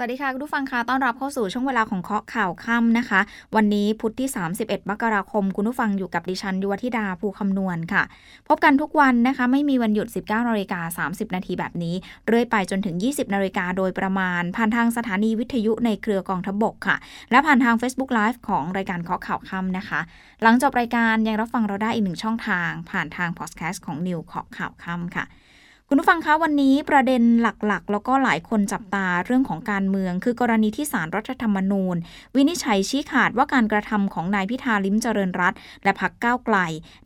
สวัสดีค่ะคุณผู้ฟังคะต้อนรับเข้าสู่ช่วงเวลาของเคาะข่าวค่ำนะคะ วันนี้พุธที่ 31 มกราคม คุณผู้ฟังอยู่กับดิฉันยุวธิดาภูคำนวณค่ะ พบกันทุกวันนะคะ ไม่มีวันหยุด 19นาฬิกา30 นาทีแบบนี้ เรื่อยไปจนถึง 20นาฬิกาโดยประมาณ ผ่านทางสถานีวิทยุในเครือกองทบกค่ะ และผ่านทาง Facebook Live ของรายการเคาะข่าวค่ำนะคะ หลังจบรายการยังรับฟังเราได้อีกหนึ่งช่องทาง ผ่านทางพอดแคสต์ของนิวเคาะข่าวค่ำค่ะ คุณผู้ฟังคะวันนี้ประเด็นหลักๆ แล้วก็หลายคนจับตาเรื่องของการเมือง คือกรณีที่สารรัฐธรรมนูญ วินิจฉัยชี้ขาดว่าการกระทำของนายพิธาลิมเจริญรัตและพักก้าวไกล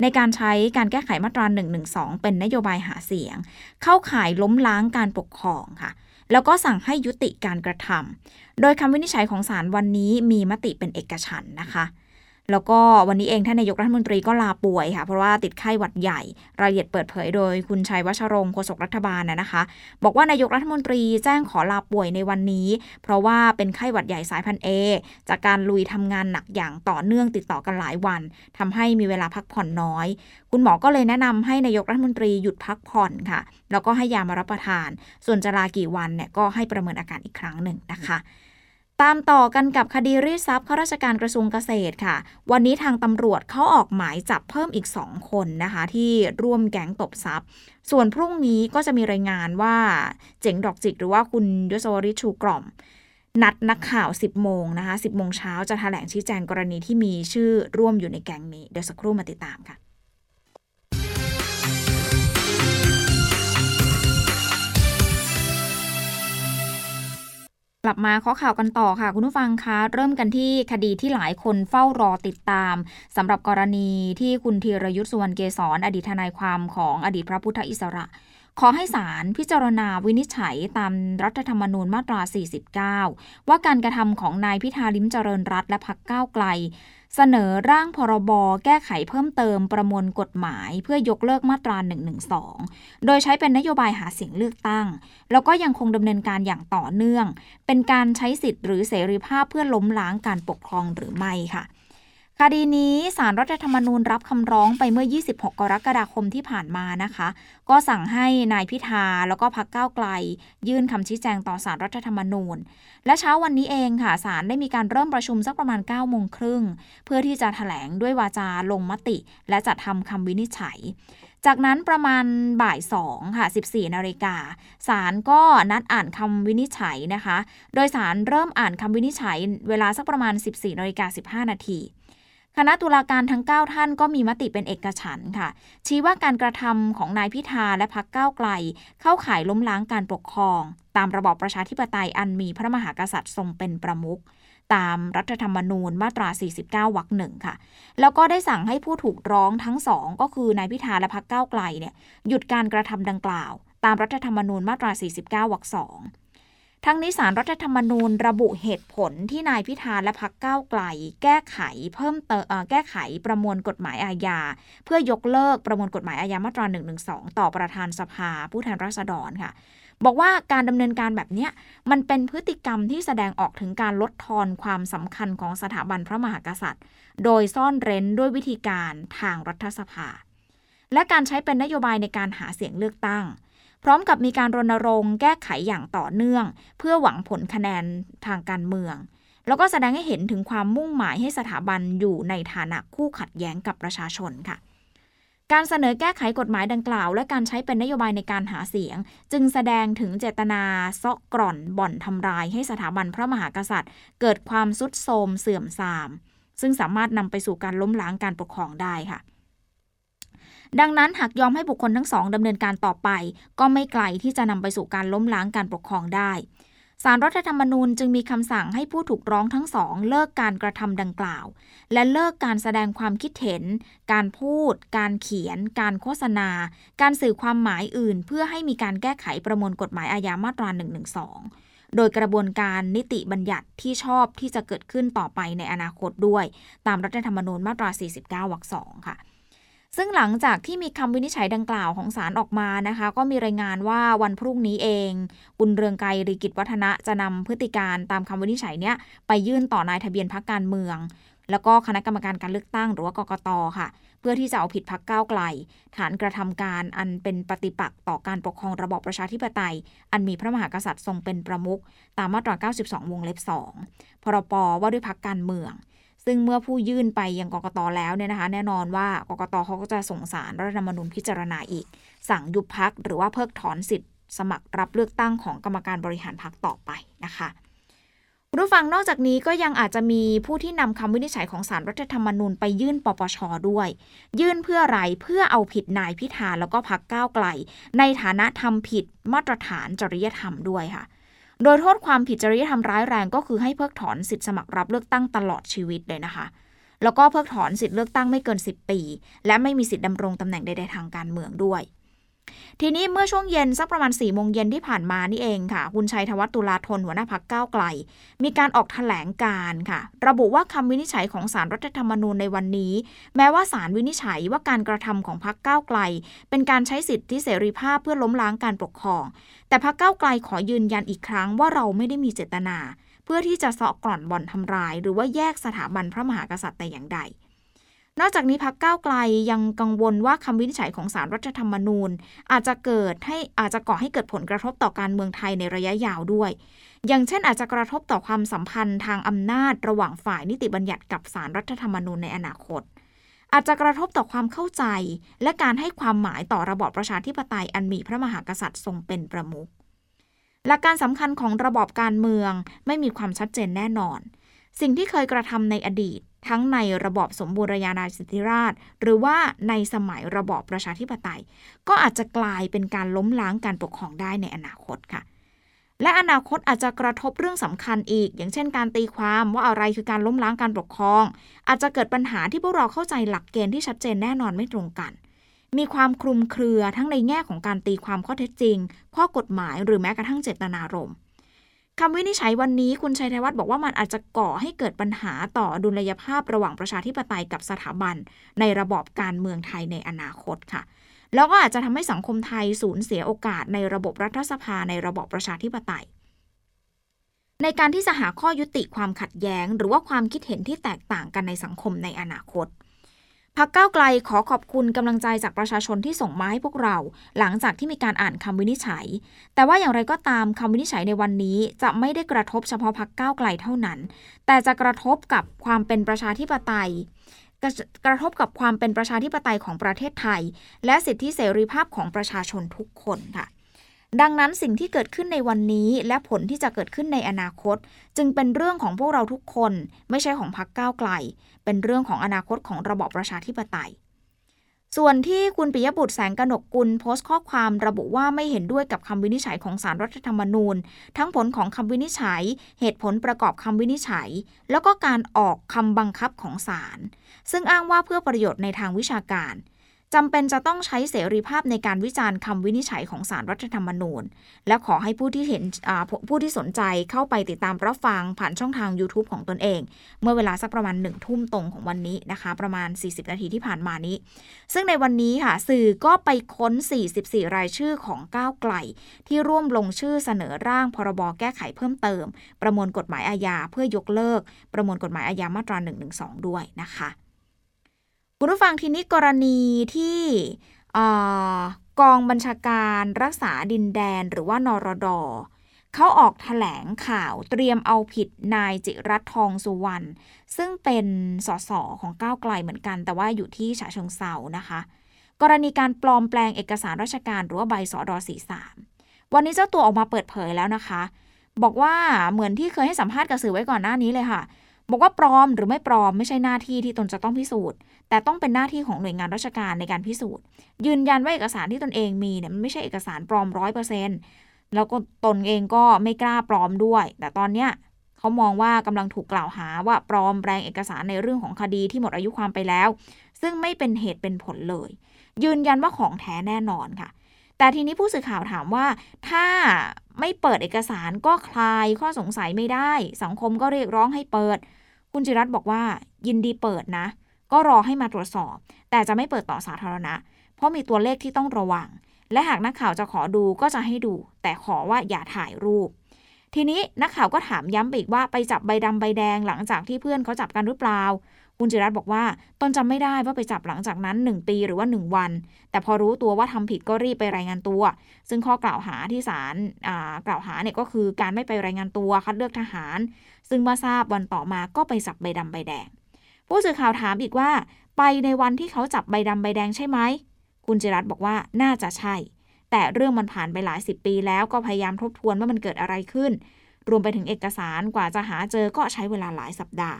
ในการใช้การแก้ไขมาตรา1นึเป็นนโยบายหาเสียง เข้าข่ายล้มล้างการปกครองค่ะ แล้วก็สั่งให้ยุติการกระทำโดยคำวินิจฉัยของศาลวันนี้มีมติเป็นเอกฉันนะคะ แล้วก็วันนี้เองท่านนายกรัฐมนตรีก็ลาป่วยค่ะ เพราะว่าติดไข้หวัดใหญ่ รายละเอียดเปิดเผยโดยคุณชัยวัชรงค์โฆษกรัฐบาลนะนะคะ บอกว่านายกรัฐมนตรีแจ้งขอลาป่วยในวันนี้ เพราะว่าเป็นไข้หวัดใหญ่สายพันธุ์เอจากการลุยทำงานหนักอย่างต่อเนื่องติดต่อกันหลายวันทำให้มีเวลาพักผ่อนน้อย คุณหมอก็เลยแนะนำให้นายกรัฐมนตรีหยุดพักผ่อนค่ะ แล้วก็ให้ยามารับประทาน ส่วนจะลากี่วันเนี่ยก็ให้ประเมินอาการอีกครั้งหนึ่งนะคะ ตามต่อกันกับคดีรีดทรัพย์ข้าราชการกระทรวงเกษตรค่ะ วันนี้ทางตำรวจเขาออกหมายจับเพิ่มอีก 2 คนนะคะ ที่ร่วมแก๊งตบทรัพย์ ส่วนพรุ่งนี้ก็จะมีรายงานว่าเจ๋งดอกจิกหรือว่าคุณยศวริชูกล่อม นัดนักข่าว 10 โมงนะคะ 10 โมงเช้าจะแถลงชี้แจงกรณีที่มีชื่อร่วมอยู่ในแก๊งนี้ เดี๋ยวสักครู่มาติดตามค่ะ กลับมาข้อข่าวกันต่อค่ะ คุณผู้ฟังคะเริ่มกันที่คดีที่หลายคนเฝ้ารอติดตามสำหรับกรณีที่คุณธีรยุทธ์สุวรรณเกษรอดีตทนายความของอดีตพระพุทธอิสระ ขอให้ศาลพิจารณาวินิจฉัยตามรัฐธรรมนูญมาตรา 49 ว่าการกระทำของนายพิธาลิมเจริญรัตและพักก้าวไกล เสนอร่างพรบแก้ไขเพิ่มเติมประมวลกฎหมาย เพื่อยกเลิกมาตรา 112 โดยใช้เป็นนโยบายหาเสียงเลือกตั้ง แล้วก็ยังคงดำเนินการอย่างต่อเนื่อง เป็นการใช้สิทธิ์หรือเสรีภาพเพื่อล้มล้างการปกครองหรือไม่ค่ะ คดีนี้สารรัฐธรรมนูญรับคำร้องไปเมื่อ 26 กรกฎาคมที่ผ่านมานะคะ ก็สั่งให้นายพิธาแล้วก็พักก้าวไกล ยื่นคำชี้แจงต่อสารรัฐธรรมนูญ และเช้าวันนี้เองค่ะศาลได้มีการเริ่มประชุมสักประมาณ9โมงครึ่งเพื่อที่จะถแถลงด้วยวาจาลงมติ และจัดทำคำวินิจฉัยจากนั้นประมาณบ่าย2ค่ะ 14 นาฬิกาศาลก็นัดอ่านคำวินิจฉัยนะคะ โดยศาลเริ่มอ่านคำวินิจฉัย เวลาสักประมาณ 14 นาฬิกา 15 นาที คณะตุลาการทั้ง 9 ท่านก็มีมติเป็นเอกฉันท์ค่ะ ชี้ว่าการกระทำของนายพิธาและพักก้าวไกล เข้าข่ายล้มล้างการปกครอง ตามระบอบประชาธิปไตยอันมีพระมหากษัตริย์ทรงเป็นประมุขตามรัฐธรรมนูญมาตรา 49 วรรคหนึ่งค่ะ แล้วก็ได้สั่งให้ผู้ถูกร้องทั้งสองก็คือนายพิธาและพักก้าวไกลเนี่ยหยุดการกระทำดังกล่าว ตามรัฐธรรมนูญมาตรา 49 วรรคสอง ทั้งนี้สารรัฐธรรมนูญระบุเหตุผลที่นายพิธาและพักก้าไกล แก้ไขเพิ่มเติมแก้ไขประมวลกฎหมายอาญา เพื่อยกเลิกประมวลกฎหมายอาญามาตรา112ต่อประธานสภาผู้แทนราษฎรค่ะ บอกว่าการดำเนินการแบบนี้มันเป็นพฤติกรรมที่แสดงออกถึงการลดทอนความสำคัญของสถาบันพระมหากษัตริย์ โดยซ่อนเร้นด้วยวิธีการทางรัฐสภา และการใช้เป็นนโยบายในการหาเสียงเลือกตั้ง พร้อมกับมีการรณรงค์แก้ไขอย่างต่อเนื่อง เพื่อหวังผลคะแนนทางการเมือง แล้วก็แสดงให้เห็นถึงความมุ่งหมายให้สถาบันอยู่ในฐานะคู่ขัดแย้งกับประชาชนค่ะ การเสนอแก้ไขกฎหมายดังกล่าว และการใช้เป็นนโยบายในการหาเสียง จึงแสดงถึงเจตนาซอกกร่อนบ่อนทำลาย ให้สถาบันพระมหากษัตริย์ เกิดความสุดโทรมเสื่อมทราม ซึ่งสามารถนำไปสู่การล้มล้างการปกครองได้ค่ะ ดังนั้นหากยอมให้บุคคลทั้งสองดำเนินการต่อไป ก็ไม่ไกลที่จะนำไปสู่การล้มล้างการปกครองได้สารรัฐธรรมนูญจึงมีคำสั่งให้ผู้ถูกร้องทั้งสอง เลิกการกระทำดังกล่าว และเลิกการแสดงความคิดเห็น การพูด การเขียน การโฆษณา การสื่อความหมายอื่น เพื่อให้มีการแก้ไขประมวลกฎหมายอาญามาตรา 112 โดยกระบวนการนิติบัญญัติที่ชอบที่จะเกิดขึ้นต่อไปในอนาคตด้วย ตามรัฐธรรมนูญมาตรา 49วรรคสองค่ะ ซึ่งหลังจากที่มีคำวินิจฉัยดังกล่าวของศาลออกมานะคะ ก็มีรายงานว่าวันพรุ่งนี้เองคุณเรืองไกรรีกิจวัฒนะจะนำพฤติการตามคำวินิจฉัยเนี้ยไปยื่นต่อนายทะเบียนพักการเมือง แล้วก็คณะกรรมการการเลือกตั้งหรือว่ากกตค่ะ เพื่อที่จะเอาผิดพักก้าวไกล ฐานกระทำการอันเป็นปฏิปักษ์ต่อการปกครองระบอบประชาธิปไตย อันมีพระมหากษัตริย์ทรงเป็นประมุขตามมาตรา 92 วงเล็บ 2 พรปว่าด้วยพักการเมือง ซึ่งเมื่อผู้ยื่นไปยังกกตแล้วเนี่ยนะคะ แน่นอนว่ากกตเขาก็จะส่งสารรัฐธรรมนูญพิจารณาอีก สั่งยุบพักหรือว่าเพิกถอนสิทธิ์สมัครรับเลือกตั้งของกรรมการบริหารพักต่อไปนะคะผู้ฟังนอกจากนี้ก็ยังอาจจะมีผู้ที่นำคำวินิจฉัยของสารรัฐธรรมนูญไปยื่นปปชด้วย ยื่นเพื่ออะไรเพื่อเอาผิดนายพิธาแล้วก็พักก้าวไกล ในฐานะทำผิดมาตรฐานจริยธรรมด้วยค่ะ โดยโทษความผิดจริยธรรมร้ายแรงก็คือให้เพิกถอนสิทธิสมัครรับเลือกตั้งตลอดชีวิตเลยนะคะ แล้วก็เพิกถอนสิทธิเลือกตั้งไม่เกิน 10 ปี และไม่มีสิทธิดำรงตำแหน่งใดๆทางการเมืองด้วย ทีนี้เมื่อช่วงเย็นสักประมาณ4ี่โมงเย็นที่ผ่านมานี่เองค่ะ คุณชัยธวัฒน์ตุลาธนหัวหน้าพักก้าวไกล มีการออกถแถลงการค่ะ ระบุว่าคำวินิจฉัยของสารรัฐธรรมนูญในวันนี้ แม้ว่าสารวินิจฉัยว่าการกระทำของพักก้าวไกล เป็นการใช้สิทธิเสรีภาพเพื่อล้มล้างการปกครอง แต่พักก้าวไกลขอยืนยันอีกครั้งว่าเราไม่ได้มีเจตนา เพื่อที่จะเสาะกร่อนบ่อนทำลาย หรือว่าแยกสถาบันพระมหากษัตริย์แต่อย่างใด นอกจากนี้พักก้าวไกลยังกังวลว่าคำวินิจฉัยของสารรัฐธรรมนูญ อาจจะเกิดให้อาจจะก่อให้เกิดผลกระทบต่อการเมืองไทยในระยะยาวด้วย อย่างเช่นอาจจะกระทบต่อความสัมพันธ์ทางอำนาจระหว่างฝ่ายนิติบัญญัติกับสารรัฐธรรมนูญในอนาคต อาจจะกระทบต่อความเข้าใจ และการให้ความหมายต่อระบอบประชาธิปไตยอันมีพระมหากษัตริย์ทรงเป็นประมุขหลักการสำคัญของระบอบการเมืองไม่มีความชัดเจนแน่นอน สิ่งที่เคยกระทำในอดีต ทั้งในระบอบสมบูรณาญาสิทธิราช หรือว่าในสมัยระบอบประชาธิปไตย ก็อาจจะกลายเป็นการล้มล้างการปกครองได้ในอนาคตค่ะ และอนาคตอาจจะกระทบเรื่องสำคัญอีก อย่างเช่น การตีความว่าอะไรคือการล้มล้างการปกครอง อาจจะเกิดปัญหาที่พวกเราเข้าใจหลักเกณฑ์ที่ชัดเจนแน่นอนไม่ตรงกัน มีความคลุมเครือทั้งในแง่ของการตีความข้อเท็จจริง ข้อกฎหมายหรือแม้กระทั่งเจตนารมณ์ คำวินิจฉัยวันนี้คุณชัยธวัฒน์บอกว่ามันอาจจะก่อให้เกิดปัญหาต่อดุลยภาพระหว่างประชาธิปไตยกับสถาบัน ในระบอบการเมืองไทยในอนาคตค่ะ แล้วก็อาจจะทำให้สังคมไทยสูญเสียโอกาสในระบบรัฐสภาในระบอบประชาธิปไตย ในการที่จะหาข้อยุติความขัดแย้ง หรือว่าความคิดเห็นที่แตกต่างกันในสังคมในอนาคต พักเก้าไกลขอขอบคุณกำลังใจจากประชาชนที่ส่งมาให้พวกเรา หลังจากที่มีการอ่านคำวินิจฉัย แต่ว่าอย่างไรก็ตามคำวินิจฉัยในวันนี้จะไม่ได้กระทบเฉพาะพักเก้าไกลเท่านั้น แต่จะกระทบกับความเป็นประชาธิปไตยกระทบกับความเป็นประชาธิปไตยของประเทศไทย และสิทธิเสรีภาพของประชาชนทุกคนค่ะ ดังนั้นสิ่งที่เกิดขึ้นในวันนี้ และผลที่จะเกิดขึ้นในอนาคต จึงเป็นเรื่องของพวกเราทุกคน ไม่ใช่ของพรรคก้าวไกล เป็นเรื่องของอนาคตของระบอบประชาธิปไตย ส่วนที่คุณปิยบุตรแสงกนกกุลโพสต์ข้อความระบุว่าไม่เห็นด้วยกับคำวินิจฉัยของสารรัฐธรรมนูญ ทั้งผลของคำวินิจฉัย เหตุผลประกอบคำวินิจฉัย แล้วก็การออกคำบังคับของศาลซึ่งอ้างว่าเพื่อประโยชน์ในทางวิชาการ จำเป็นจะต้องใช้เสรีภาพในการวิจารณ์คำวินิจฉัยของสารรัฐธรรมนูญ และขอให้ผู้ที่เห็นผู้ที่สนใจเข้าไปติดตามรับฟังผ่านช่องทาง YouTube ของตนเอง เมื่อเวลาสักประมาณหนึ่งทุ่มตรงของวันนี้นะคะ ประมาณ 40 นาทีที่ผ่านมานี้ ซึ่งในวันนี้ค่ะ สื่อก็ไปค้น 44 รายชื่อของก้าวไกล ที่ร่วมลงชื่อเสนอร่างพรบแก้ไขเพิ่มเติม ประมวลกฎหมายอาญาเพื่อยกเลิก ประมวลกฎหมายอาญามาตรา112 ด้วยนะคะ คุณผู้ฟังทีนี้กรณีที่กองบัญชาการรักษาดินแดนหรือว่านรดเขาออกถแถลงข่าวเตรียมเอาผิดนายจิรัตทองสุวรรณซึ่งเป็นสสของก้าวไกลเหมือนกัน แต่ว่าอยู่ที่ฉะเชิงเซานะคะ กรณีการปลอมแปลงเอกสารราชการหรือว่าใบสอดอสีสามวันนี้เจ้าตัวออกมาเปิดเผยแล้วนะคะ บอกว่าเหมือนที่เคยให้สัมภาษณ์กับสื่อไว้ก่อนหน้านี้เลยค่ะ บอกว่าปลอมหรือไม่ปลอมไม่ใช่หน้าที่ที่ตนจะต้องพิสูจน์ แต่ต้องเป็นหน้าที่ของหน่วยงานราชการในการพิสูจน์ ยืนยันว่าเอกสารที่ตนเองมีเนี่ยมันไม่ใช่เอกสารปลอมร้อยเปอร์เซ็นต์แล้วก็ตนเองก็ไม่กล้าปลอมด้วย แต่ตอนเนี้ยเขามองว่ากำลังถูกกล่าวหาว่าปลอมแปลงเอกสารในเรื่องของคดีที่หมดอายุความไปแล้ว ซึ่งไม่เป็นเหตุเป็นผลเลย ยืนยันว่าของแท้แน่นอนค่ะ แต่ทีนี้ผู้สื่อข่าวถามว่า ถ้าไม่เปิดเอกสารก็คลายข้อสงสัยไม่ได้ สังคมก็เรียกร้องให้เปิด คุณจิรัตบอกว่ายินดีเปิดนะ ก็รอให้มาตรวจสอบ แต่จะไม่เปิดต่อสาธารณะ เพราะมีตัวเลขที่ต้องระวัง และหากนักข่าวจะขอดูก็จะให้ดู แต่ขอว่าอย่าถ่ายรูป ทีนี้นักข่าวก็ถามย้ำไปอีกว่าไปจับใบดำใบแดงหลังจากที่เพื่อนเขาจับกันหรือเปล่า คุณจิรัตบอกว่าตนจำไม่ได้ว่าไปจับหลังจากนั้น 1 ปีหรือว่า 1 วัน แต่พอรู้ตัวว่าทำผิดก็รีบไปรายงานตัว ซึ่งข้อกล่าวหาที่ศาลกล่าวหาเนี่ยก็คือการไม่ไปรายงานตัวคัดเลือกทหาร ซึ่งเมื่อทราบวันต่อมาก็ไปจับใบดำใบแดง ผู้สื่อข่าวถามอีกว่า ไปในวันที่เขาจับใบดำใบแดงใช่ไหมคุณจิรัตบอกว่าน่าจะใช่ แต่เรื่องมันผ่านไปหลายสิบปีแล้วก็พยายามทบทวนว่ามันเกิดอะไรขึ้น รวมไปถึงเอกสารกว่าจะหาเจอก็ใช้เวลาหลายสัปดาห์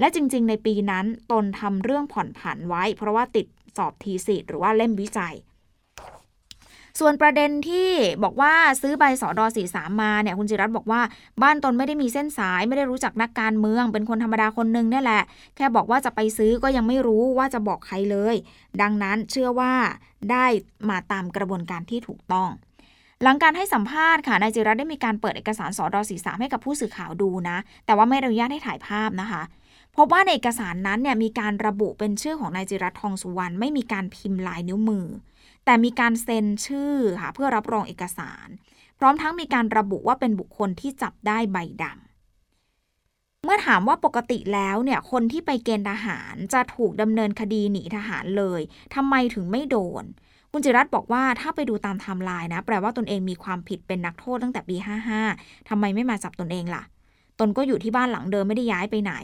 และจริง ๆ ในปีนั้นตนทำเรื่องผ่อนผันไว้ เพราะว่าติดสอบทีสิทธ์หรือว่าเล่มวิจัย ส่วนประเด็นที่บอกว่าซื้อใบสอดอสีสามมาเนี่ยคุณจิรัตบอกว่าบ้านตนไม่ได้มีเส้นสายไม่ได้รู้จักนักการเมือง เป็นคนธรรมดาคนหนึ่งนี่แหละ แค่บอกว่าจะไปซื้อก็ยังไม่รู้ว่าจะบอกใครเลย ดังนั้นเชื่อว่าได้มาตามกระบวนการที่ถูกต้องหลังการให้สัมภาษณ์ค่ะนายจิรัตได้มีการเปิดเอกสารสอดอสีสามให้กับผู้สื่อข่าวดูนะ แต่ว่าไม่อนุญาตให้ถ่ายภาพนะคะ พบว่าในเอกสารนั้นเนี่ยมีการระบุเป็นชื่อของนายจิรัตทองสุวรรณไม่มีการพิมพ์ลายนิ้วมือ แต่มีการเซ็นชื่อค่ะเพื่อรับรองเอกสาร พร้อมทั้งมีการระบุว่าเป็นบุคคลที่จับได้ใบดำเมื่อถามว่าปกติแล้วเนี่ยคนที่ไปเกณฑ์ทหารจะถูกดำเนินคดีหนีทหารเลยทำไมถึงไม่โดน คุณจิรัฏฐ์บอกว่าถ้าไปดูตามไทม์ไลน์นะ แปลว่าตนเองมีความผิดเป็นนักโทษตั้งแต่ปี 55ทำไมไม่มาจับตนเองล่ะ ตนก็อยู่ที่บ้านหลังเดิมไม่ได้ย้ายไปไหน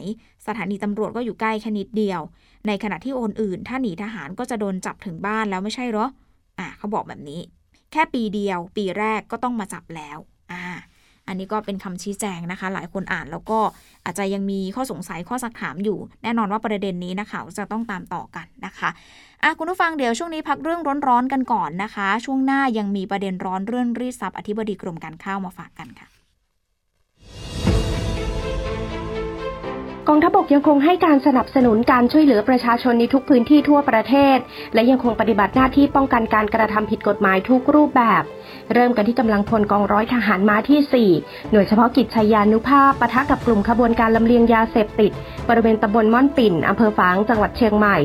สถานีตำรวจก็อยู่ใกล้แค่นิดเดียว ในขณะที่คนอื่น ถ้าหนีทหารก็จะโดนจับถึงบ้านแล้วไม่ใช่หรอ อะเขาบอกแบบนี้ แค่ปีเดียว ปีแรกก็ต้องมาจับแล้ว อ่า อันนี้ก็เป็นคำชี้แจงนะคะ หลายคนอ่านแล้วก็อาจจะยังมีข้อสงสัยข้อซักถามอยู่ แน่นอนว่าประเด็นนี้นะคะจะต้องตามต่อกันนะคะอะคุณผู้ฟังเดี๋ยวช่วงนี้พักเรื่องร้อนๆกันก่อนนะคะ ช่วงหน้ายังมีประเด็นร้อนเรื่องรีดทรัพย์อธิบดีกรมการข้าวมาฝากกันค่ะ กองทัพบกยังคงให้การสนับสนุนการช่วยเหลือประชาชนในทุกพื้นที่ทั่วประเทศ และยังคงปฏิบัติหน้าที่ป้องกันการกระทำผิดกฎหมายทุกรูปแบบ เริ่มกันที่กำลังพลกองร้อยทหารม้าที่ 4 หน่วยเฉพาะกิจชัยานุภาพปะทะกับกลุ่มขบวนการลำเลียงยาเสพติด บริเวณตำบลม่อนปิ่นอำเภอฝางจังหวัดเชียงใหม่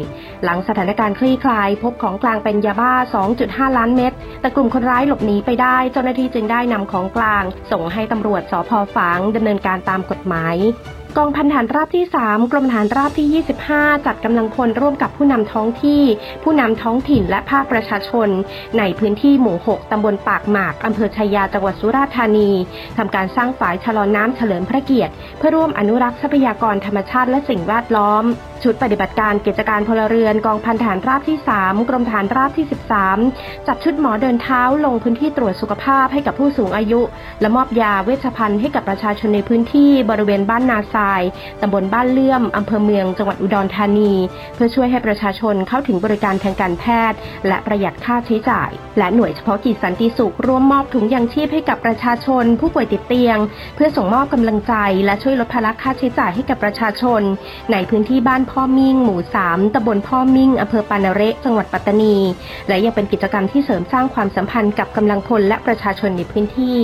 หลังสถานการณ์คลี่คลาย พบของกลางเป็นยาบ้า 2.5 ล้านเม็ดแต่กลุ่มคนร้ายหลบหนีไปได้ เจ้าหน้าที่จึงได้นำของกลาง ส่งให้ตำรวจสพฝางดำเนินการตามกฎหมาย กองพันฐานราบที่ 3 กรมฐานราบที่ 25 จัดกำลังพลร่วมกับผู้นำท้องที่ ผู้นำท้องถิ่นและภาคประชาชน ในพื้นที่หมู่ 6 ตำบลปากหมากอำเภอชัยาจังหวัดสุราษฎร์ธานีทำการสร้างฝายชะลอน้ำเฉลิมพระเกียรติ เพื่อร่วมอนุรักษ์ทรัพยากรธรรมชาติและสิ่งแวดล้อม ชุดปฏิบัติการกิจการพลเรือนกองพันฐานราบที่ 3 กรมฐานราบที่ 13 จัดชุดหมอเดินเท้าลงพื้นที่ตรวจสุขภาพให้กับผู้สูงอายุ และมอบยาเวชภัณฑ์ให้กับประชาชนในพื้นที่บริเวณบ้านนาทราย ตำบลบ้านเลื่อม อำเภอเมือง จังหวัดอุดรธานี เพื่อช่วยให้ประชาชนเข้าถึงบริการทางการแพทย์ และประหยัดค่าใช้จ่าย และหน่วยเฉพาะกิจสันติสุขร่วมมอบถุงยางชีพให้กับประชาชน ผู้ป่วยติดเตียง เพื่อส่งมอบกำลังใจ และช่วยลดภาระค่าใช้จ่ายให้กับประชาชน ในพื้นที่บ้านพ่อมิ่ง หมู่สามตำบลพ่อมิ่งอำเภอปานาเระจังหวัดปัตตานี และยังเป็นกิจกรรมที่เสริมสร้างความสัมพันธ์กับกำลังพลและประชาชนในพื้นที่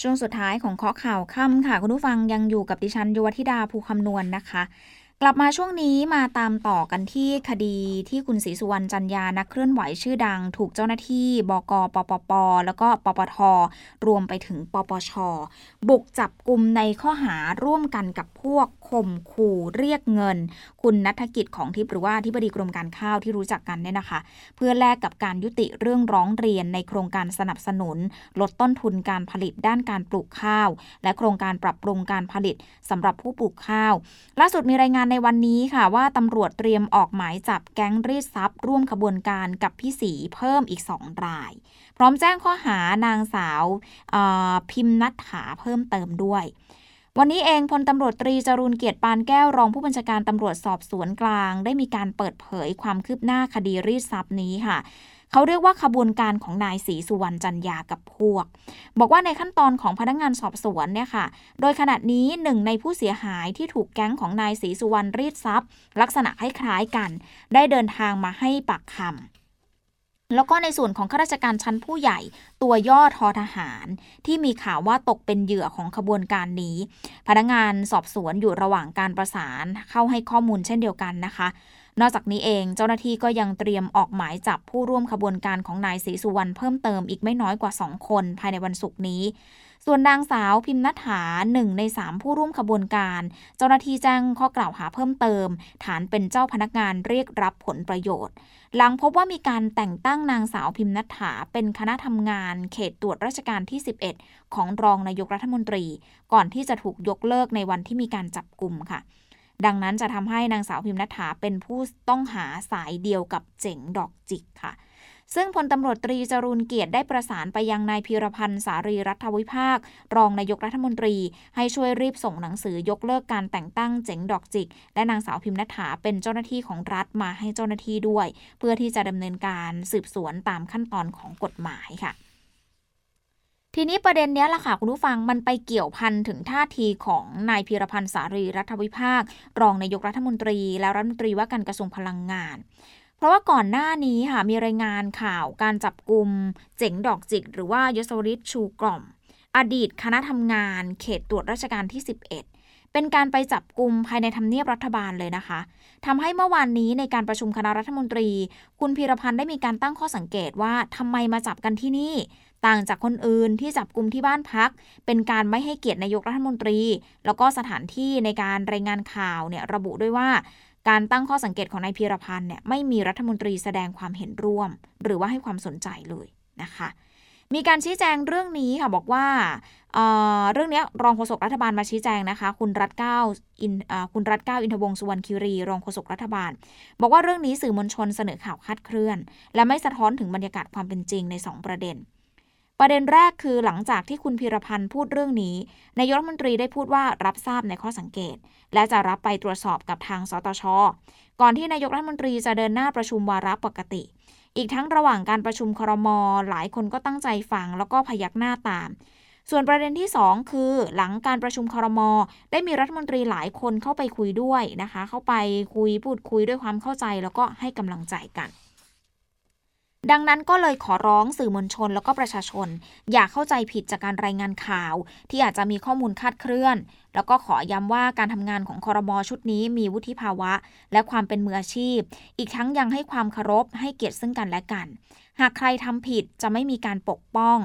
ช่วงสุดท้ายของข้อข่าวค่ำค่ะ คุณผู้ฟังยังอยู่กับดิฉันยุวธิดาภูคำนวณนนะคะ กลับมาช่วงนี้มาตามต่อกันที่คดีที่คุณศรีสุวรรณจันยานักเคลื่อนไหวชื่อดัง ถูกเจ้าหน้าที่ บกปปป แล้วก็ปปท รวมไปถึงปปช บุกจับกลุ่มในข้อหาร่วมกันกับพวกข่มขู่เรียกเงิน คุณนัฐกิจของทิพย์หรือว่าที่บดีกรมการข้าวที่รู้จักกันเนี่ยนะคะ เพื่อแลกกับการยุติเรื่องร้องเรียนในโครงการสนับสนุน ลดต้นทุนการผลิตด้านการปลูกข้าว และโครงการปรับปรุงการผลิตสำหรับผู้ปลูกข้าว ล่าสุดมีรายงานในวันนี้ค่ะว่าตำรวจเตรียมออกหมายจับแก๊งรีดทรัพย์ ร่วมขบวนการกับพี่สีเพิ่มอีกสองราย พร้อมแจ้งข้อหานางสาวพิมพ์นัทถาเพิ่มเติมด้วยวันนี้เองพลตำรวจตรีจรูนเกียรติปานแก้วรองผู้บัญชาการตำรวจสอบสวนกลาง ได้มีการเปิดเผยความคืบหน้าคดีรีดทรัพย์นี้ค่ะ เขาเรียกว่าขบวนการของนายศรีสุวรรณจันยากับพวก บอกว่าในขั้นตอนของพนักงงานสอบสวนเนี่ยค่ะ โดยขณะนี้หนึ่งในผู้เสียหายที่ถูกแก๊งของนายศรีสุวรรณรีดทรัพย์ ลักษณะคล้ายๆกัน ได้เดินทางมาให้ปากคำแล้วก็ในส่วนของข้าราชการชั้นผู้ใหญ่ ตัวย่อทอทหาร ที่มีข่าวว่าตกเป็นเหยื่อของขบวนการนี้ พนักงานสอบสวนอยู่ระหว่างการประสานเข้าให้ข้อมูลเช่นเดียวกันนะคะ นอกจากนี้เองเจ้าหน้าที่ก็ยังเตรียมออกหมายจับผู้ร่วมขบวนการของนายศรีสุวรรณเพิ่มเติมอีกไม่น้อยกว่า 2 คนภายในวันศุกร์นี้ ส่วนนางสาวพิมนัฐาหนึ่งในสามผู้ร่วมขบวนการ เจ้าหน้าที่แจ้งข้อกล่าวหาเพิ่มเติม ฐานเป็นเจ้าพนักงานเรียกรับผลประโยชน์ หลังพบว่ามีการแต่งตั้งนางสาวพิมนัฐาเป็นคณะทำงาน เขตตรวจราชการที่ 11 ของรองนายกรัฐมนตรี ก่อนที่จะถูกยกเลิกในวันที่มีการจับกลุ่มค่ะ ดังนั้นจะทำให้นางสาวพิมนัฐาเป็นผู้ต้องหาสายเดียวกับเจ๋งดอกจิกค่ะ ซึ่งพลตำรวจตรีจรูนเกียรติได้ประสานไปยังนายพีรพันธ์สารีรัฐวิภาค รองนายกรัฐมนตรี ให้ช่วยรีบส่งหนังสือยกเลิกการแต่งตั้งเจ๋งดอกจิก และนางสาวพิมนัฐาเป็นเจ้าหน้าที่ของรัฐมาให้เจ้าหน้าที่ด้วย เพื่อที่จะดำเนินการสืบสวนตามขั้นตอนของกฎหมายค่ะ ทีนี้ประเด็นนี้ล่ะค่ะคุณผู้ฟังมันไปเกี่ยวพันถึงท่าทีของนายพีรพันธ์สารีรัฐวิภาค รองนายกรัฐมนตรี และรัฐมนตรีว่าการกระทรวงพลังงานเพราะว่าก่อนหน้านี้ค่ะมีรายงานข่าวการจับกลุ่มเจ๋งดอกจิก หรือว่ายศวริศชูกล่อม อดีตคณะทำงานเขตตรวจราชการที่ 11 เป็นการไปจับกลุ่มภายในทำเนียบรัฐบาลเลยนะคะทำให้เมื่อวานนี้ในการประชุมคณะรัฐมนตรี คุณพีรพันธ์ได้มีการตั้งข้อสังเกตว่าทำไมมาจับกันที่นี่ ต่างจากคนอื่นที่จับกลุ่มที่บ้านพัก เป็นการไม่ให้เกียรตินายกรัฐมนตรี แล้วก็สถานที่ในการรายงานข่าวเนี่ยระบุด้วยว่าการตั้งข้อสังเกตของนายพีรพันธ์เนี่ยไม่มีรัฐมนตรีแสดงความเห็นร่วม หรือว่าให้ความสนใจเลยนะคะ มีการชี้แจงเรื่องนี้ค่ะบอกว่าเเรื่องนี้รองโฆษกรัฐบาลมาชี้แจงนะคะ คุณรัฐเก้าอินคุณรัฐเก้าอินทวงสุวรรณคิรี รองโฆษกรัฐบาล บอกว่าเรื่องนี้สื่อมวลชนเสนอข่าวคาดเคลื่อน และไม่สะท้อนถึงบรรยากาศความเป็นจริงใน 2 ประเด็น ประเด็นแรกคือหลังจากที่คุณพีรพันธ์พูดเรื่องนี้นายกรัฐมนตรีได้พูดว่ารับทราบในข้อสังเกต และจะรับไปตรวจสอบกับทางสตช ก่อนที่นายกรัฐมนตรีจะเดินหน้าประชุมวาระปกติ อีกทั้งระหว่างการประชุมครม หลายคนก็ตั้งใจฟังแล้วก็พยักหน้าตาม ส่วนประเด็นที่ 2 คือ หลังการประชุมครม ได้มีรัฐมนตรีหลายคนเข้าไปคุยด้วยนะคะ เข้าไปคุยพูดคุยด้วยความเข้าใจแล้วก็ให้กำลังใจกัน ดังนั้นก็เลยขอร้องสื่อมวลชนแล้วก็ประชาชน อย่าเข้าใจผิดจากการรายงานข่าว ที่อาจจะมีข้อมูลคาดเคลื่อน แล้วก็ขอย้ำว่าการทำงานของคอรมอชุดนี้มีวุฒิภาวะ และความเป็นมืออาชีพ อีกทั้งยังให้ความเคารพให้เกียรติซึ่งกันและกัน หากใครทำผิดจะไม่มีการปกป้อง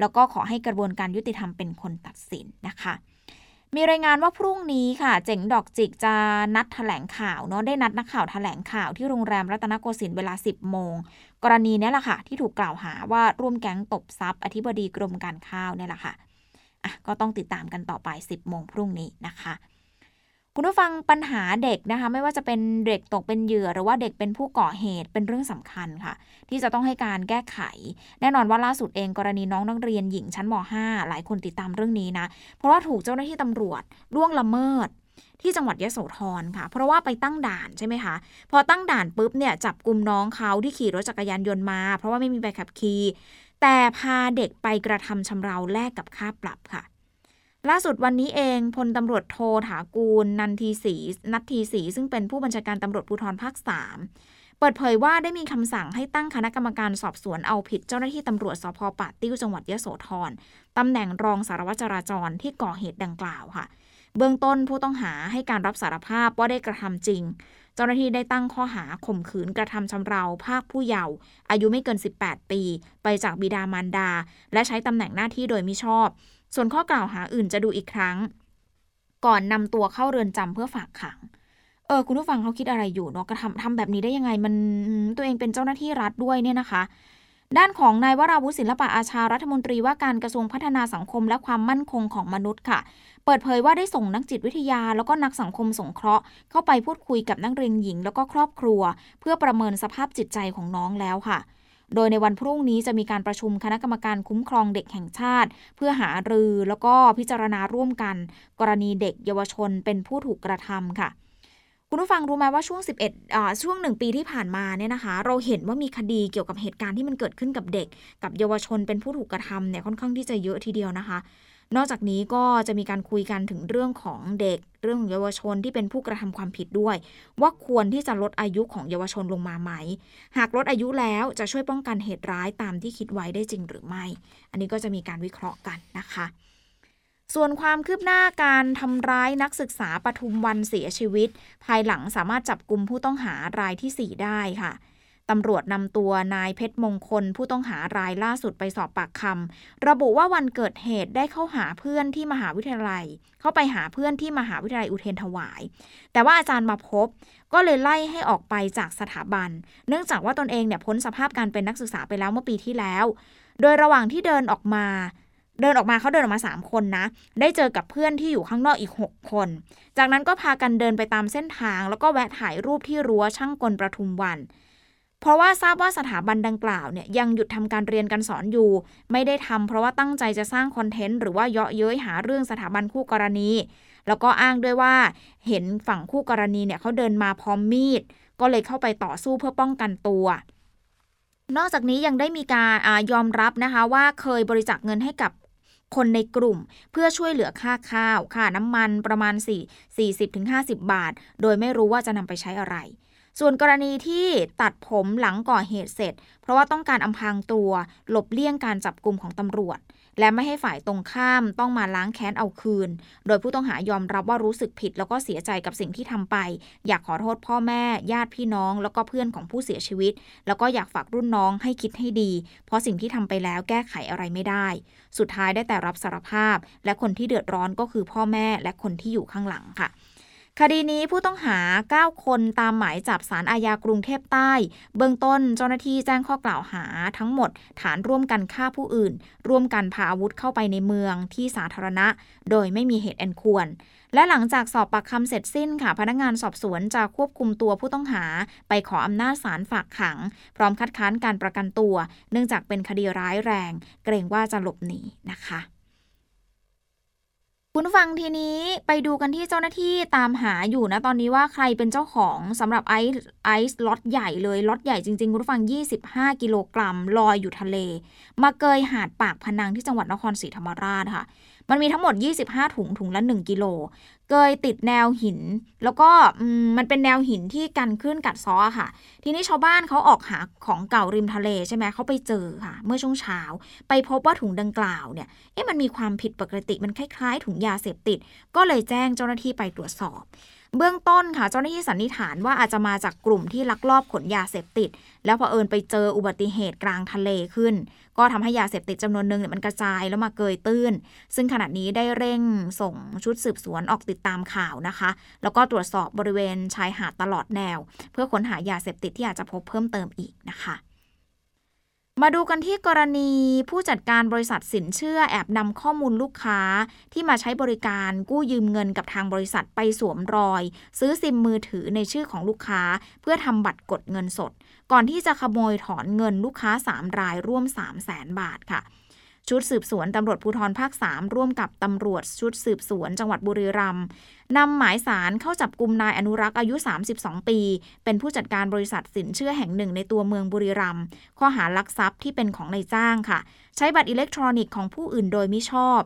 แล้วก็ขอให้กระบวนการยุติธรรมเป็นคนตัดสินนะคะ มีรายงานว่าพรุ่งนี้ค่ะ เจ๋งดอกจิกจะนัดถแถลงข่าวเนาะได้นัดนักข่าวถแถลงข่าวที่โรงแรมรัตนโกสินทร์เวลา 10 โมง กรณีนี้แหละค่ะ ที่ถูกกล่าวหาว่าร่วมแก๊งตบทรัพย์ อธิบดีกรมการข้าวเนี่ยแหละค่ะอะ ก็ต้องติดตามกันต่อไป 10 โมงพรุ่งนี้นะคะ คุณผู้ฟังปัญหาเด็กนะคะ ไม่ว่าจะเป็นเด็กตกเป็นเหยื่อ หรือว่าเด็กเป็นผู้ก่อเหตุเป็นเรื่องสำคัญค่ะ ที่จะต้องให้การแก้ไข แน่นอนว่าล่าสุดเองกรณีน้องนักเรียนหญิงชั้นม .5 หลายคนติดตามเรื่องนี้นะ เพราะว่าถูกเจ้าหน้าที่ตำรวจล่วงละเมิดที่จังหวัดยะโสธรค่ะ เพราะว่าไปตั้งด่านใช่ไหมคะ พอตั้งด่านปุ๊บเนี่ยจับกลุ่มน้องเขาที่ขี่รถจักรยานยนต์มา เพราะว่าไม่มีใบขับขี่แต่พาเด็กไปกระทำชำเราแลกกับค่าปรับค่ะ ล่าสุดวันนี้เองพลตำรวจโทถากูล นันทีศรีนัททีศรีซึ่งเป็นผู้บัญชาการตำรวจภูธรภาคสามเปิดเผยว่าได้มีคำสั่งให้ตั้งคณะกรรมการสอบสวนเอาผิดเจ้าหน้าที่ตำรวจสพป่าติ้วจังหวัดยะโสธรตำแหน่งรองสารวัตรจราจรที่ก่อเหตุดังกล่าวค่ะ เบื้องต้นผู้ต้องหาให้การรับสารภาพว่าได้กระทำจริง เจ้าหน้าที่ได้ตั้งข้อหาข่มขืนกระทำชำเราภาคผู้เยาว์อายุไม่เกิน 18 ปี ไปจากบิดามารดา และใช้ตำแหน่งหน้าที่โดยมิชอบ ส่วนข้อกล่าวหาอื่นจะดูอีกครั้ง ก่อนนำตัวเข้าเรือนจำเพื่อฝากขัง เออคุณผู้ฟังเขาคิดอะไรอยู่เนาะกระทำทำแบบนี้ได้ยังไงมันตัวเองเป็นเจ้าหน้าที่รัฐด้วยเนี่ยนะคะ ด้านของนายวราวุฒิศิลปะอาชารัฐมนตรีว่าการกระทรวงพัฒนาสังคมและความมั่นคงของมนุษย์ค่ะ เปิดเผยว่าได้ส่งนักจิตวิทยา แล้วก็นักสังคมสงเคราะห์ เข้าไปพูดคุยกับนักเรียนหญิง แล้วก็ครอบครัว เพื่อประเมินสภาพจิตใจของน้องแล้วค่ะ โดยในวันพรุ่งนี้จะมีการประชุมคณะกรรมการคุ้มครองเด็กแห่งชาติ เพื่อหารือแล้วก็พิจารณาร่วมกัน กรณีเด็กเยาวชนเป็นผู้ถูกกระทำค่ะคุณผู้ฟังรู้ไหมว่าช่วง 11อ่าช่วงหนึ่งปีที่ผ่านมาเนี่ยนะคะ เราเห็นว่ามีคดีเกี่ยวกับเหตุการณ์ที่มันเกิดขึ้นกับเด็ก กับเยาวชนเป็นผู้ถูกกระทำเนี่ยค่อนข้างที่จะเยอะทีเดียวนะคะ นอกจากนี้ก็จะมีการคุยกันถึงเรื่องของเด็ก เรื่องของเยาวชนที่เป็นผู้กระทำความผิดด้วย ว่าควรที่จะลดอายุของเยาวชนลงมาไหม หากลดอายุแล้วจะช่วยป้องกันเหตุร้ายตามที่คิดไว้ได้จริงหรือไม่ อันนี้ก็จะมีการวิเคราะห์กันนะคะ ส่วนความคืบหน้าการทำร้ายนักศึกษาปทุมวันเสียชีวิต ภายหลังสามารถจับกลุ่มผู้ต้องหารายที่ 4 ได้ค่ะ ตำรวจนำตัวนายเพชรมงคล ผู้ต้องหารายล่าสุดไปสอบปากคำระบุว่าวันเกิดเหตุได้เข้าหาเพื่อนที่มหาวิทยาลัย เข้าไปหาเพื่อนที่มหาวิทยาลัยอุเทนถวาย แต่ว่าอาจารย์มาพบก็เลยไล่ให้ออกไปจากสถาบัน เนื่องจากว่าตนเองเนี่ยพ้นสภาพการเป็นนักศึกษาไปแล้วเมื่อปีที่แล้ว โดยระหว่างที่เดินออกมาเดินออกมาเขาเดินออกมา 3 คนนะ ได้เจอกับเพื่อนที่อยู่ข้างนอกอีก 6 คน จากนั้นก็พากันเดินไปตามเส้นทาง แล้วก็แวะถ่ายรูปที่รั้วช่างกลประทุมวัน เพราะว่าทราบว่าสถาบันดังกล่าวเนี่ยยังหยุดทำการเรียนการสอนอยู่ ไม่ได้ทำเพราะว่าตั้งใจจะสร้างคอนเทนต์หรือว่าเยาะเย้ยหาเรื่องสถาบันคู่กรณี แล้วก็อ้างด้วยว่าเห็นฝั่งคู่กรณีเนี่ยเขาเดินมาพร้อมมีด ก็เลยเข้าไปต่อสู้เพื่อป้องกันตัวนอกจากนี้ยังได้มีการอยอมรับนะคะว่าเคยบริจาคเงินให้กับคนในกลุ่ม เพื่อช่วยเหลือค่าข้าว ค่าน้ำมันประมาณ 4 40-50 บาท โดยไม่รู้ว่าจะนำไปใช้อะไร ส่วนกรณีที่ตัดผมหลังก่อเหตุเสร็จ เพราะว่าต้องการอำพรางตัว หลบเลี่ยงการจับกลุ่มของตำรวจ และไม่ให้ฝ่ายตรงข้ามต้องมาล้างแค้นเอาคืน โดยผู้ต้องหายอมรับว่ารู้สึกผิด แล้วก็เสียใจกับสิ่งที่ทำไป อยากขอโทษพ่อแม่ ญาติพี่น้อง แล้วก็เพื่อนของผู้เสียชีวิต แล้วก็อยากฝากรุ่นน้องให้คิดให้ดี เพราะสิ่งที่ทำไปแล้วแก้ไขอะไรไม่ได้ สุดท้ายได้แต่รับสารภาพ และคนที่เดือดร้อนก็คือพ่อแม่และคนที่อยู่ข้างหลังค่ะ คดีนี้ผู้ต้องหา 9 คนตามหมายจับสารอาญากรุงเทพใต้ เบื้องต้นเจ้าหน้าที่แจ้งข้อกล่าวหาทั้งหมด ฐานร่วมกันฆ่าผู้อื่น ร่วมกันพาอาวุธเข้าไปในเมืองที่สาธารณะ โดยไม่มีเหตุอันควร และหลังจากสอบปากคำเสร็จสิ้นค่ะ พนักงานสอบสวนจะควบคุมตัวผู้ต้องหา ไปขออำนาจศาลฝากขัง พร้อมคัดค้านการประกันตัว เนื่องจากเป็นคดีร้ายแรง เกรงว่าจะหลบหนีนะคะ คุณฟังทีนี้ไปดูกันที่เจ้าหน้าที่ตามหาอยู่นะ ตอนนี้ว่าใครเป็นเจ้าของสำหรับไอซ์ไอซ์ล็อตใหญ่เลยล็อตใหญ่จริง ๆ คุณฟัง 25 กิโลกรัมลอยอยู่ทะเล มาเกยหาดปากพนังที่จังหวัดนครศรีธรรมราชค่ะ มันมีทั้งหมด 25 ถุงถุงละ 1 กิโล เกยติดแนวหิน แล้วก็มันเป็นแนวหินที่กันคลื่นกัดซ้อค่ะ ทีนี้ชาวบ้านเขาออกหาของเก่าริมทะเลใช่ไหมเขาไปเจอค่ะ เมื่อช่วงเช้า ไปพบว่าถุงดังกล่าวเนี่ยเอ๊ะมันมีความผิดปกติมันคล้ายๆ ถุงยาเสพติด ก็เลยแจ้งเจ้าหน้าที่ไปตรวจสอบ เบื้องต้นค่ะเจ้าหน้าที่สันนิษฐานว่าอาจจะมาจากกลุ่มที่ลักลอบขนยาเสพติด แล้วพอเอิญไปเจออุบัติเหตุกลางทะเลขึ้น ก็ทำให้ยาเสพติดจำนวนหนึ่งเนี่ยมันกระจายแล้วมาเกยตื้น ซึ่งขณะนี้ได้เร่งส่งชุดสืบสวนออกติดตามข่าวนะคะ แล้วก็ตรวจสอบบริเวณชายหาดตลอดแนว เพื่อค้นหายาเสพติดที่อาจจะพบเพิ่มเติมอีกนะคะ มาดูกันที่กรณีผู้จัดการบริษัทสินเชื่อแอบนำข้อมูลลูกค้าที่มาใช้บริการกู้ยืมเงินกับทางบริษัทไปสวมรอย ซื้อซิมมือถือในชื่อของลูกค้า เพื่อทำบัตรกดเงินสด ก่อนที่จะขโมยถอนเงินลูกค้า 3 รายร่วม 3 0 0แสนบาทค่ะ ชุดสืบสวนตำรวจภูธรภาค 3 ร่วมกับตำรวจชุดสืบสวนจังหวัดบุรีรัมย์นำหมายสารเข้าจับกลุ่มนายอนุรักษ์อายุ 32 ปี เป็นผู้จัดการบริษัทสินเชื่อแห่งหนึ่งในตัวเมืองบุรีรัมย์ข้อหารักทรัพย์ที่เป็นของนายจ้างค่ะ ใช้บัตรอิเล็กทรอนิกส์ของผู้อื่นโดยมิชอบ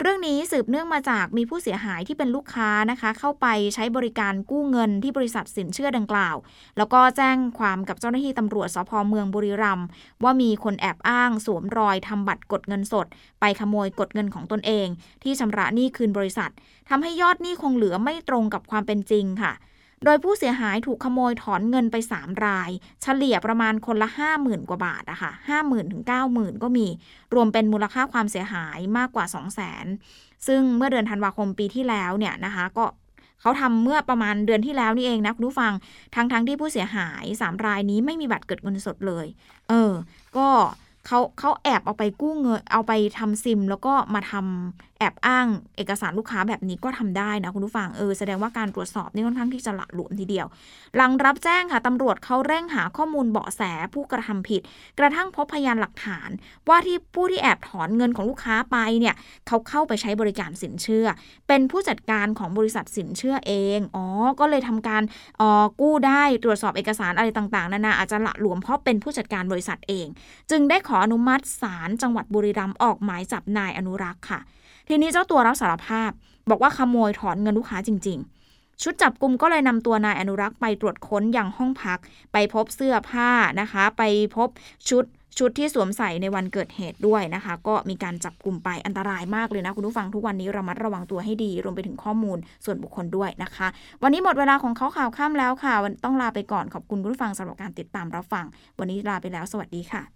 เรื่องนี้สืบเนื่องมาจากมีผู้เสียหายที่เป็นลูกค้านะคะ เข้าไปใช้บริการกู้เงินที่บริษัทสินเชื่อดังกล่าว แล้วก็แจ้งความกับเจ้าหน้าที่ตำรวจสพเมืองบุรีรัมย์ว่ามีคนแอบอ้างสวมรอยทำบัตรกดเงินสด ไปขโมยกดเงินของตนเอง ที่ชำระหนี้คืนบริษัททำให้ยอดหนี้คงเหลือไม่ตรงกับความเป็นจริงค่ะ โดยผู้เสียหายถูกขโมยถอนเงินไป 3 ราย เฉลี่ยประมาณคนละ 50,000 กว่าบาทอะค่ะห้าหมื่นถึงเก้าหมื่นก็มี รวมเป็นมูลค่าความเสียหายมากกว่า 2 0 0 0 0 0 ซึ่งเมื่อเดือนธันวาคมปีที่แล้วเนี่ยนะคะก็เขาทำเมื่อประมาณเดือนที่แล้วนี่เองนะคุณผู้ฟังทั้งๆทที่ผู้เสียหาย 3 รายนี้ไม่มีบัตรเกิดเงินสดเลย เออ ก็เขาเขาแอบเอาไปกู้เงินเอาไปทำซิม แล้วก็มาทำแอบอ้างเอกสารลูกค้าแบบนี้ก็ทำได้นะคุณผู้ฟังเออแสดงว่าการตรวจสอบนี่ค่อนข้างที่จะหละหลวมทีเดียว หลังรับแจ้งค่ะตำรวจเขาเร่งหาข้อมูลเบาะแสผู้กระทำผิด กระทั่งพบพยานหลักฐาน ว่าที่ผู้ที่แอบถอนเงินของลูกค้าไปเนี่ยเขาเข้าไปใช้บริการสินเชื่อ เป็นผู้จัดการของบริษัทสินเชื่อเองอ๋อก็เลยทำการอ๋อกู้ได้ตรวจสอบเอกสารอะไรต่างๆนานาอาจจะละหลวมเพราะเป็นผู้จัดการบริษัทเอง จึงได้ขออนุมัติศาลจังหวัดบุรีรัมย์ออกหมายจับนายอนุรักษ์ค่ะ ทีนี้เจ้าตัวรับสารภาพ บอกว่าขโมยถอนเงินลูกค้าจริง ๆ ชุดจับกลุ่มก็เลยนำตัวนายอนุรักษ์ไปตรวจค้นอย่างห้องพัก ไปพบเสื้อผ้านะคะ ไปพบชุดชุดที่สวมใส่ในวันเกิดเหตุด้วยนะคะ ก็มีการจับกลุ่มไปอันตรายมากเลยนะ คุณผู้ฟังทุกวันนี้ระมัดระวังตัวให้ดี รวมไปถึงข้อมูลส่วนบุคคลด้วยนะคะ วันนี้หมดเวลาของเขาข่าวข้ามแล้วค่ะ ต้องลาไปก่อนขอบคุณคุณผู้ฟังสำหรับการติดตามรับฟัง วันนี้ลาไปแล้ว สวัสดีค่ะ